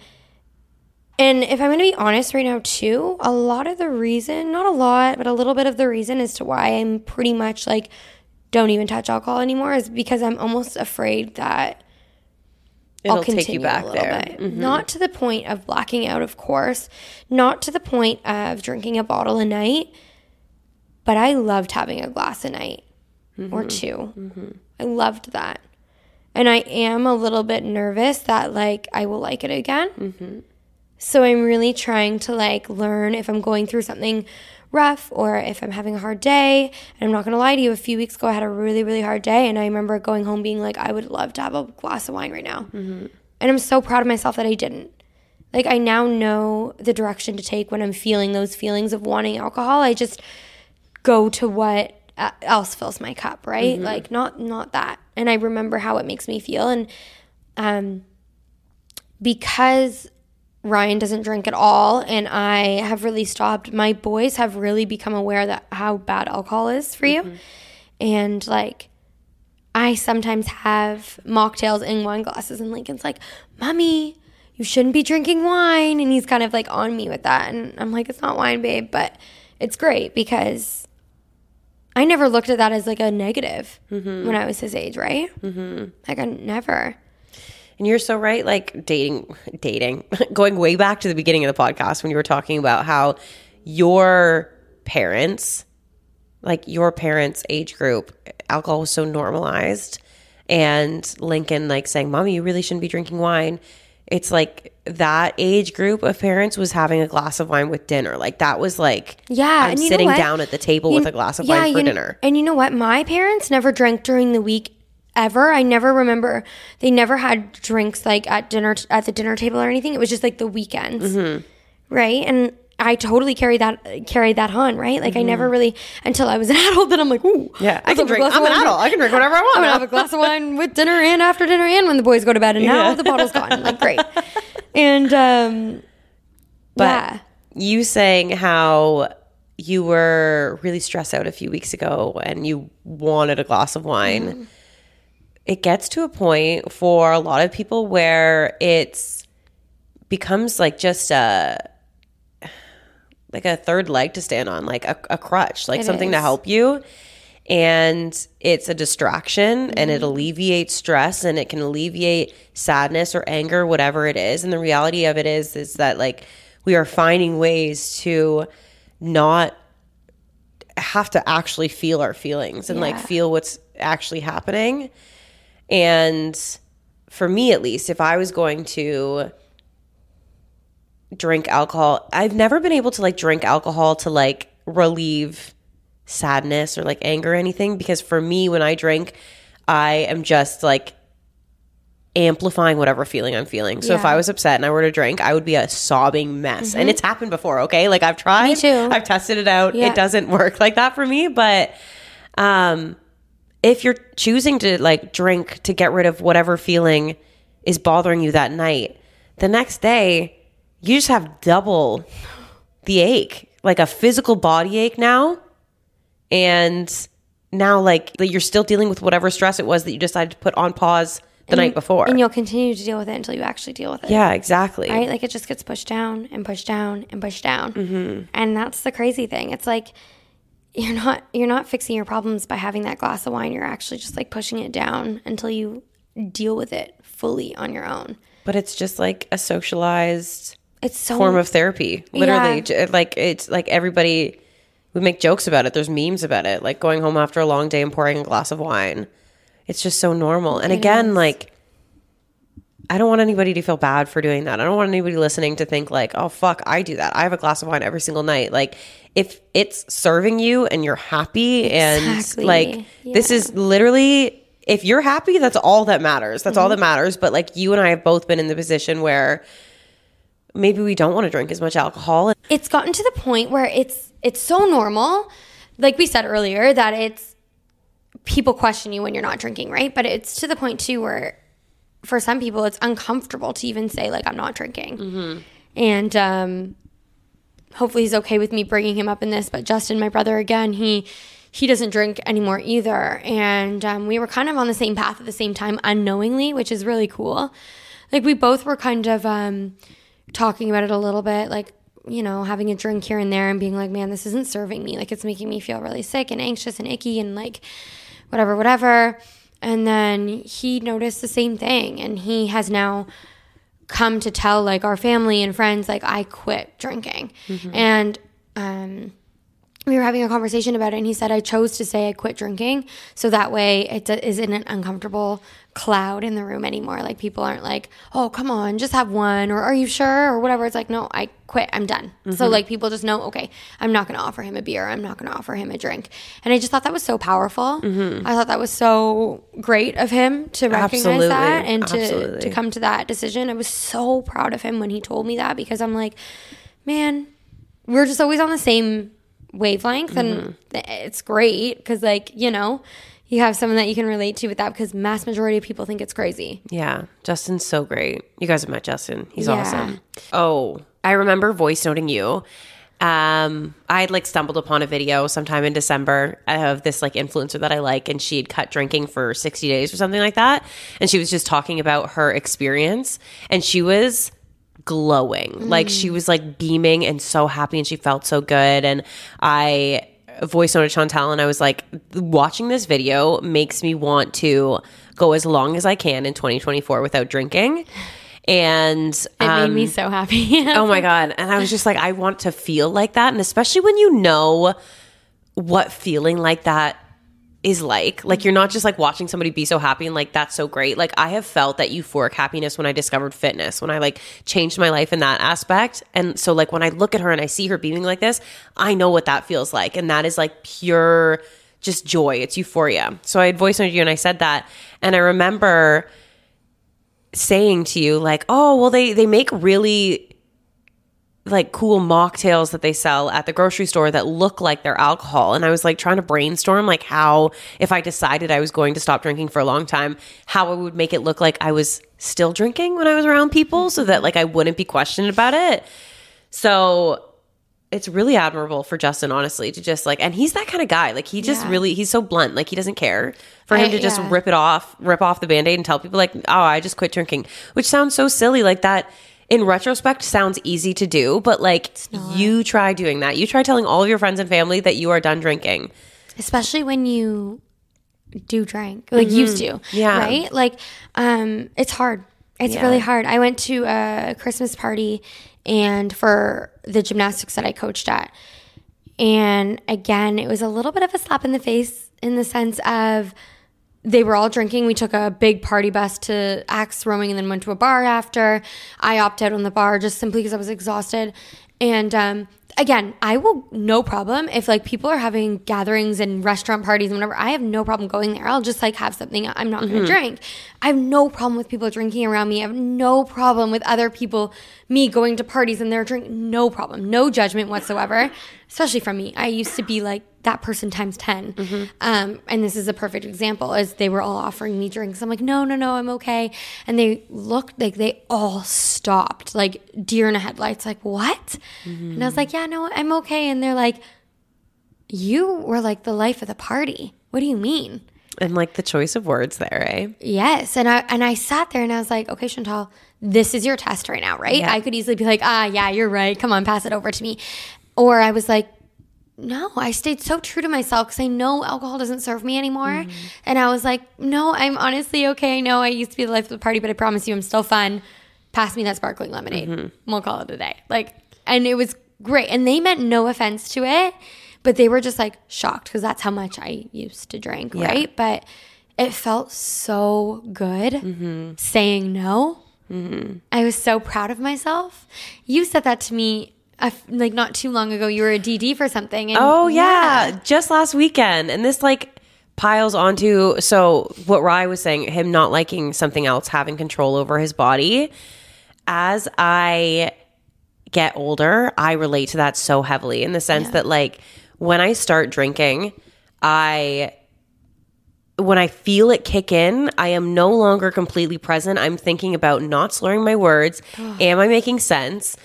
and if I'm going to be honest right now, too, a lot of the reason, not a lot, but a little bit of the reason as to why I'm pretty much like don't even touch alcohol anymore is because I'm almost afraid that It'll I'll take you continue back a little there. Mm-hmm. bit. Not to the point of blacking out, of course. Not to the point of drinking a bottle a night. But I loved having a glass a night or Mm-hmm. 2 I loved that. And I am a little bit nervous that like I will like it again. Mm-hmm. So I'm really trying to like learn if I'm going through something rough or if I'm having a hard day. And I'm not going to lie to you, a few weeks ago I had a really, really hard day. And I remember going home being like, I would love to have a glass of wine right now. And I'm so proud of myself that I didn't. Like, I now know the direction to take when I'm feeling those feelings of wanting alcohol. I just go to what uh, else fills my cup, right? Like, not not that. And I remember how it makes me feel. And um, because Ryan doesn't drink at all and I have really stopped, my boys have really become aware that how bad alcohol is for you. And like I sometimes have mocktails in wine glasses and Lincoln's like, "Mommy, you shouldn't be drinking wine." And he's kind of like on me with that and I'm like, "It's not wine, babe, but it's great because I never looked at that as like a negative when I was his age, right? Mm-hmm. Like I never. And you're so right. Like dating, dating, (laughs) going way back to the beginning of the podcast when you were talking about how your parents, like your parents' age group, alcohol was so normalized. And Lincoln, like saying, Mommy, you really shouldn't be drinking wine. It's like that age group of parents was having a glass of wine with dinner. Like that was like, Yeah, I'm and you know sitting down at the table You- with a glass of yeah, wine for dinner. And you know what? My parents never drank during the week ever. I never remember they never had drinks like at dinner at the dinner table or anything. It was just like the weekends, Mm-hmm. right? And I totally carried that carried that on, right? Like I never really until I was an (laughs) adult. Then I'm like, ooh, Mm-hmm. Yeah, I can drink. I'm an adult. I can drink whatever I want. (laughs) I'm gonna have a glass of wine with dinner and after dinner and when the boys go to bed. And now Yeah. the bottle's gone. Like (laughs) great. And um, But yeah, you saying how you were really stressed out a few weeks ago and you wanted a glass of wine. Mm-hmm. It gets to a point for a lot of people where it's becomes like just a like a third leg to stand on, like a, a crutch, like It something to help you. And it's a distraction and Mm-hmm. it alleviates stress and it can alleviate sadness or anger, whatever it is. And the reality of it is, is that like we are finding ways to not have to actually feel our feelings and like feel what's actually happening. And for me, at least, if I was going to drink alcohol, I've never been able to like drink alcohol to like relieve sadness or like anger or anything because for me, when I drink, I am just like amplifying whatever feeling I'm feeling. So if I was upset and I were to drink, I would be a sobbing mess. And it's happened before, okay? Like I've tried, Me too. I've tested it out. Yeah. It doesn't work like that for me, but um if you're choosing to like drink to get rid of whatever feeling is bothering you that night, the next day you just have double the ache, like a physical body ache now. And now like you're still dealing with whatever stress it was that you decided to put on pause the night before. and you'll continue to deal with it until you actually deal with it. yeah, exactly. right? Like it just gets pushed down and pushed down and pushed down, Mm-hmm. and that's the crazy thing. It's like you're not you're not fixing your problems by having that glass of wine. You're actually just like pushing it down until you deal with it fully on your own. but it's just like a socialized It's so form of therapy. Literally, Yeah. Like it's like everybody we make jokes about it. There's memes about it, like going home after a long day and pouring a glass of wine. It's just so normal. And again, like I don't want anybody to feel bad for doing that. I don't want anybody listening to think like, "Oh fuck, I do that. I have a glass of wine every single night." Like if it's serving you and you're happy and Exactly. like this is literally if you're happy, that's all that matters. That's Mm-hmm. all that matters. But like you and I have both been in the position where maybe we don't want to drink as much alcohol. it's gotten to the point where it's it's so normal like we said earlier that it's people question you when you're not drinking right but it's to the point too where for some people it's uncomfortable to even say like i'm not drinking and um hopefully he's okay with me bringing him up in this but justin my brother again he he doesn't drink anymore either and um, we were kind of on the same path at the same time unknowingly which is really cool like we both were kind of um talking about it a little bit, like, you know, having a drink here and there and being like, man, this isn't serving me. Like, it's making me feel really sick and anxious and icky and like, whatever, whatever. And then he noticed the same thing. And he has now come to tell like our family and friends, like, I quit drinking. And, um, we were having a conversation about it and he said i chose to say i quit drinking so that way it d- isn't an uncomfortable cloud in the room anymore. Like people aren't like oh come on just have one or are you sure or whatever. It's like no i quit. I'm done. So mm-hmm. like people just know okay i'm not going to offer him a beer. I'm not going to offer him a drink. And i just thought that was so powerful. Mm-hmm. I thought that was so great of him to recognize Absolutely. that and to, Absolutely. to come to that decision. I was so proud of him when he told me that because i'm like man we're just always on the same wavelength and it's great because like you know you have someone that you can relate to with that because mass majority of people think it's crazy Yeah, Justin's so great. You guys have met Justin. He's Yeah. awesome. Oh, I remember voice noting you. Um, I had like stumbled upon a video sometime in December of this like influencer that I like, and she had cut drinking for 60 days or something like that. And she was just talking about her experience, and she was glowing. Like she was like beaming and so happy, and she felt so good. And I voice noted Chantal, and I was like, watching this video makes me want to go as long as I can in 2024 without drinking. And it um, made me so happy (laughs) oh my god and i was just like i want to feel like that and especially when you know what feeling like that is like like you're not just like watching somebody be so happy and like that's so great. Like i have felt that euphoric happiness when i discovered fitness when i like changed my life in that aspect. And so like when i look at her and i see her beaming like this i know what that feels like. And that is like pure just joy. It's euphoria. So i had voice noted you and i said that. And i remember saying to you like oh well they they make really like cool mocktails that they sell at the grocery store that look like they're alcohol. And i was like trying to brainstorm like how if i decided i was going to stop drinking for a long time how i would make it look like i was still drinking when i was around people so that like i wouldn't be questioned about it. So it's really admirable for justin honestly to just like and he's that kind of guy. Like he just Yeah. really he's so blunt. Like he doesn't care for him I- to just yeah. rip it off rip off the band-aid and tell people like oh i just quit drinking which sounds so silly. Like that in retrospect sounds easy to do but like you try doing that. You try telling all of your friends and family that you are done drinking. Especially when you do drink like used to Mm-hmm. Yeah. right? Like um it's hard. It's Yeah. really hard. I went to a christmas party and for the gymnastics that i coached at. And again it was a little bit of a slap in the face in the sense of they were all drinking. We took a big party bus to Axe Rowing and then went to a bar after. I opted out on the bar just simply because I was exhausted. And um, again, I will no problem if like people are having gatherings and restaurant parties and whatever. I have no problem going there. I'll just like have something. I'm not going to drink. I have no problem with people drinking around me. I have no problem with other people, me going to parties and they're drinking. No problem. No judgment whatsoever, especially from me. I used to be like that person times 10 um, and this is a perfect example as they were all offering me drinks. I'm like no no no i'm okay. And they looked like they all stopped like deer in a headlights like what? And i was like yeah no i'm okay. And they're like you were like the life of the party. What do you mean? And like the choice of words there eh Yes, and I and I sat there and I was like, okay, Chantal, this is your test right now, right? Yeah. I could easily be like, ah, yeah, you're right. Come on, pass it over to me, or I was like, no, I stayed so true to myself because I know alcohol doesn't serve me anymore, Mm-hmm. and I was like, no, I'm honestly okay. I know I used to be the life of the party, but I promise you, I'm still fun. Pass me that sparkling lemonade. Mm-hmm. We'll call it a day. Like, and it was great, and they meant no offense to it, but they were just like shocked because that's how much I used to drink, right? But it felt so good Mm-hmm. saying no. I was so proud of myself. You said that to me like not too long ago. You were a DD for something. And Oh yeah. just last weekend, and this like piles onto so what Rye was saying, him not liking something else, having control over his body. As I get older, I relate to that so heavily in the sense that like when I start drinking, I when I feel it kick in, I am no longer completely present. I'm thinking about not slurring my words. Am I making sense?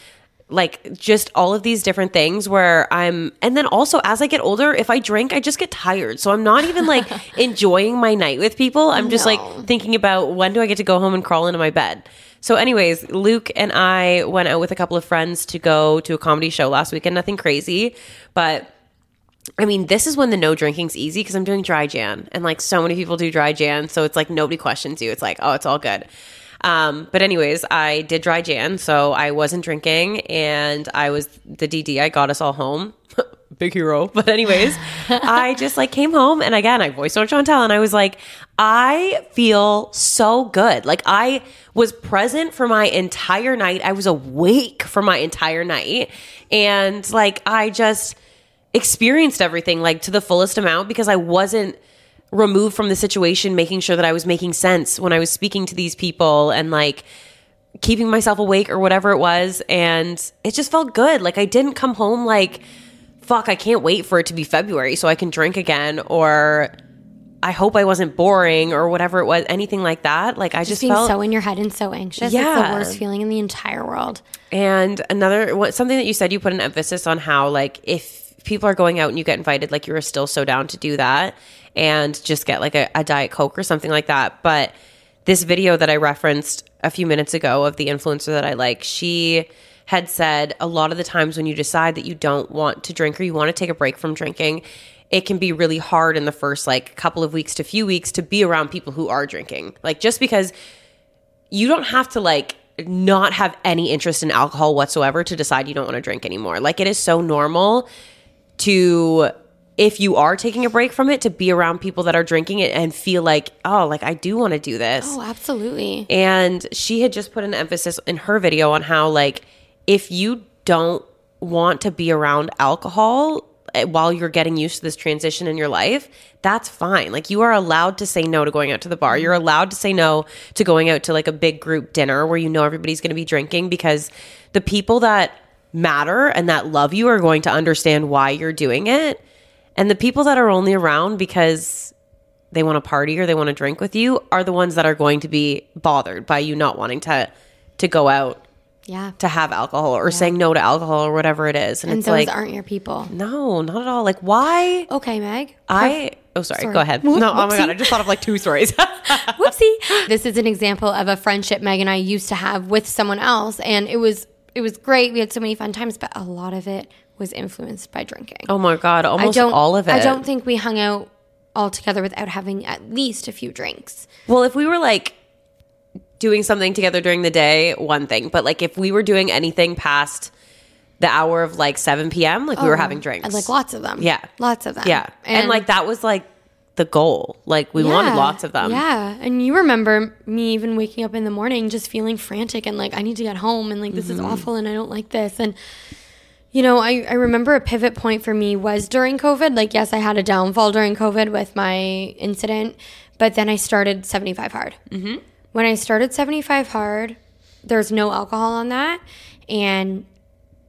Like just all of these different things where I'm, and then also as I get older, if I drink, I just get tired. So I'm not even like (laughs) enjoying my night with people. I'm just No. like thinking about when do I get to go home and crawl into my bed. So, anyways, Luke and I went out with a couple of friends to go to a comedy show last weekend. Nothing crazy, but I mean, this is when the no drinking's easy because I'm doing dry Jan, and like so many people do dry Jan, so it's like nobody questions you. It's like, oh, it's all good. Um, but anyways, I did dry Jan, so I wasn't drinking, and I was the DD. I got us all home. (laughs) Big hero. (laughs) But anyways, (laughs) I just like came home, and again, I voiced on Chantal, and I was like, I feel so good. Like I was present for my entire night. I was awake for my entire night, and like I just experienced everything like to the fullest amount because I wasn't removed from the situation, making sure that I was making sense when I was speaking to these people and like keeping myself awake or whatever it was. And it just felt good. Like I didn't come home like, fuck, I can't wait for it to be February so I can drink again or I hope I wasn't boring or whatever it was, anything like that. Like I just, Just being felt so in your head and so anxious. It's Yeah. the worst feeling in the entire world. And another what something that you said, you put an emphasis on how like if people are going out and you get invited, like you're still so down to do that and just get like a, a diet coke or something like that. But this video that I referenced a few minutes ago of the influencer that I like, she had said a lot of the times when you decide that you don't want to drink or you want to take a break from drinking, it can be really hard in the first like couple of weeks to few weeks to be around people who are drinking. Like just because you don't have to like not have any interest in alcohol whatsoever to decide you don't want to drink anymore. Like it is so normal to if you are taking a break from it to be around people that are drinking it and feel like, oh, like I do want to do this. Oh, absolutely. And she had just put an emphasis in her video on how, like, if you don't want to be around alcohol eh, while you're getting used to this transition in your life, that's fine. Like, you are allowed to say no to going out to the bar. You're allowed to say no to going out to like a big group dinner where you know everybody's going to be drinking because the people that matter and that love you are going to understand why you're doing it. And the people that are only around because they want to party or they want to drink with you are the ones that are going to be bothered by you not wanting to to go out Yeah. to have alcohol or saying no to alcohol or whatever it is. And, And it's those like aren't your people. no, not at all. Like why? Okay, Meg. I oh sorry, Sorry. go ahead. Whoop- no, oh my god. I just thought of like two stories. (laughs) Whoopsie. this is an example of a friendship Meg and I used to have with someone else, and it was it was great. We had so many fun times, but a lot of it was influenced by drinking. oh my god, I almost don't all of it. I don't think we hung out all together without having at least a few drinks. Well, if we were like doing something together during the day, one thing. But like if we were doing anything past the hour of like 7 p.m., like we were having drinks. And, Oh, like lots of them. Yeah. Lots of them. Yeah. And, like that was like the goal. Like we wanted Yeah, lots of them. Yeah. And you remember me even waking up in the morning just feeling frantic and like, I need to get home and like, this Mm-hmm. is awful and I don't like this. And, you know, I, I remember a pivot point for me was during COVID. Like, yes, I had a downfall during COVID with my incident, but then I started 75 hard. Mm-hmm. When I started 75 hard, there's no alcohol on that. And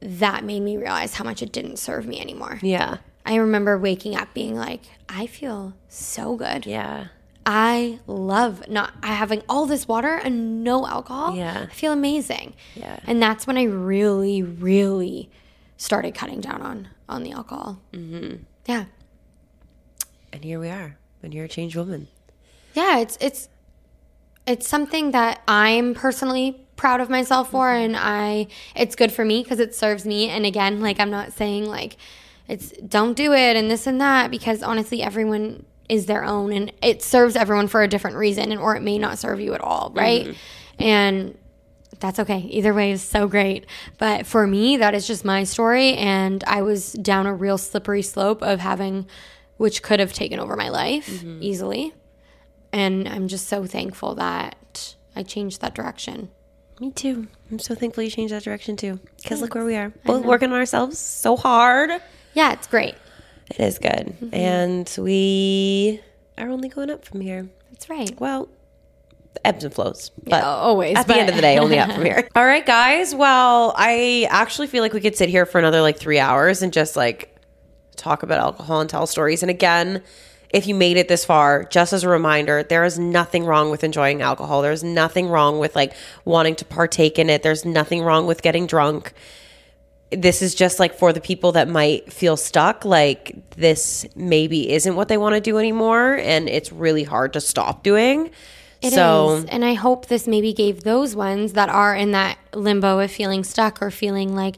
that made me realize how much it didn't serve me anymore. Yeah. I remember waking up being like, I feel so good. Yeah. I love not having all this water and no alcohol. Yeah. I feel amazing. Yeah. And that's when I really, really started cutting down on on the alcohol. Mm-hmm. Yeah. And here we are. And you're a changed woman. Yeah, it's it's it's something that I'm personally proud of myself for and I it's good for me because it serves me and again like I'm not saying like it's don't do it and this and that because honestly everyone is their own and it serves everyone for a different reason and or it may not serve you at all right? and that's okay either way is so great but for me that is just my story and I was down a real slippery slope of having which could have taken over my life easily and I'm just so thankful that I changed that direction. Me too. I'm so thankful you changed that direction too. Because look where we are. Both working on ourselves so hard. Yeah, it's great. It is good. Mm-hmm. And we are only going up from here. That's right. Well, ebbs and flows. But always, At the end of the day, only up from here. (laughs) All right, guys. Well, I actually feel like we could sit here for another like three hours and just like talk about alcohol and tell stories. And again, if you made it this far, just as a reminder, there is nothing wrong with enjoying alcohol. There's nothing wrong with like wanting to partake in it. There's nothing wrong with getting drunk. This is just like for the people that might feel stuck, like this maybe isn't what they want to do anymore. And it's really hard to stop doing. It is, so, And I hope this maybe gave those ones that are in that limbo of feeling stuck or feeling like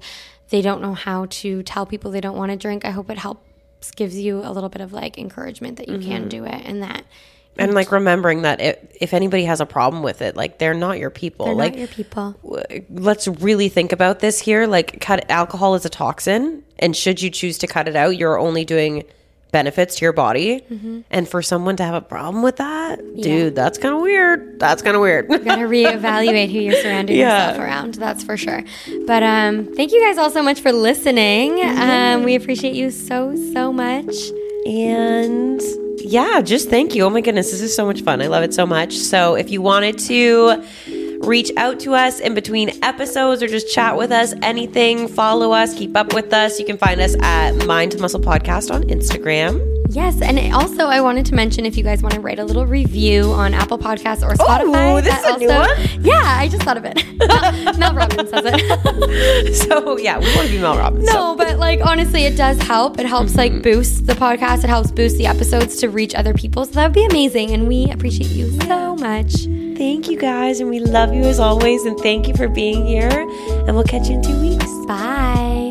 they don't know how to tell people they don't want to drink. I hope it helps gives you a little bit of like encouragement that you Mm-hmm. can do it and that and like remembering that if, if anybody has a problem with it, like they're not your people. they're like not your people. w- let's really think about this here. Like, cut alcohol is a toxin, and should you choose to cut it out, you're only doing benefits to your body. Mm-hmm. And for someone to have a problem with that, dude, that's kind of weird. That's kind of weird. You gotta reevaluate who you're surrounding (laughs) Yeah. yourself around. That's for sure. But um, thank you guys all so much for listening. Um, we appreciate you so so much. And yeah, just thank you. Oh my goodness, this is so much fun. I love it so much. So if you wanted to reach out to us in between episodes or just chat with us, anything, follow us, keep up with us, you can find us at Mind to Muscle Podcast on Instagram. Yes, and also I wanted to mention if you guys want to write a little review on Apple Podcasts or oh, Spotify. this that is a new one? Yeah, I just thought of it. (laughs) Mel, Mel Robbins says it. (laughs) So yeah, we want to be Mel Robbins. so- no, but like honestly, it does help. It helps like mm-hmm. boost the podcast. It helps boost the episodes to reach other people. So that would be amazing, and we appreciate you so much. Thank you guys, and we love you as always, and thank you for being here. And we'll catch you in two weeks. Bye.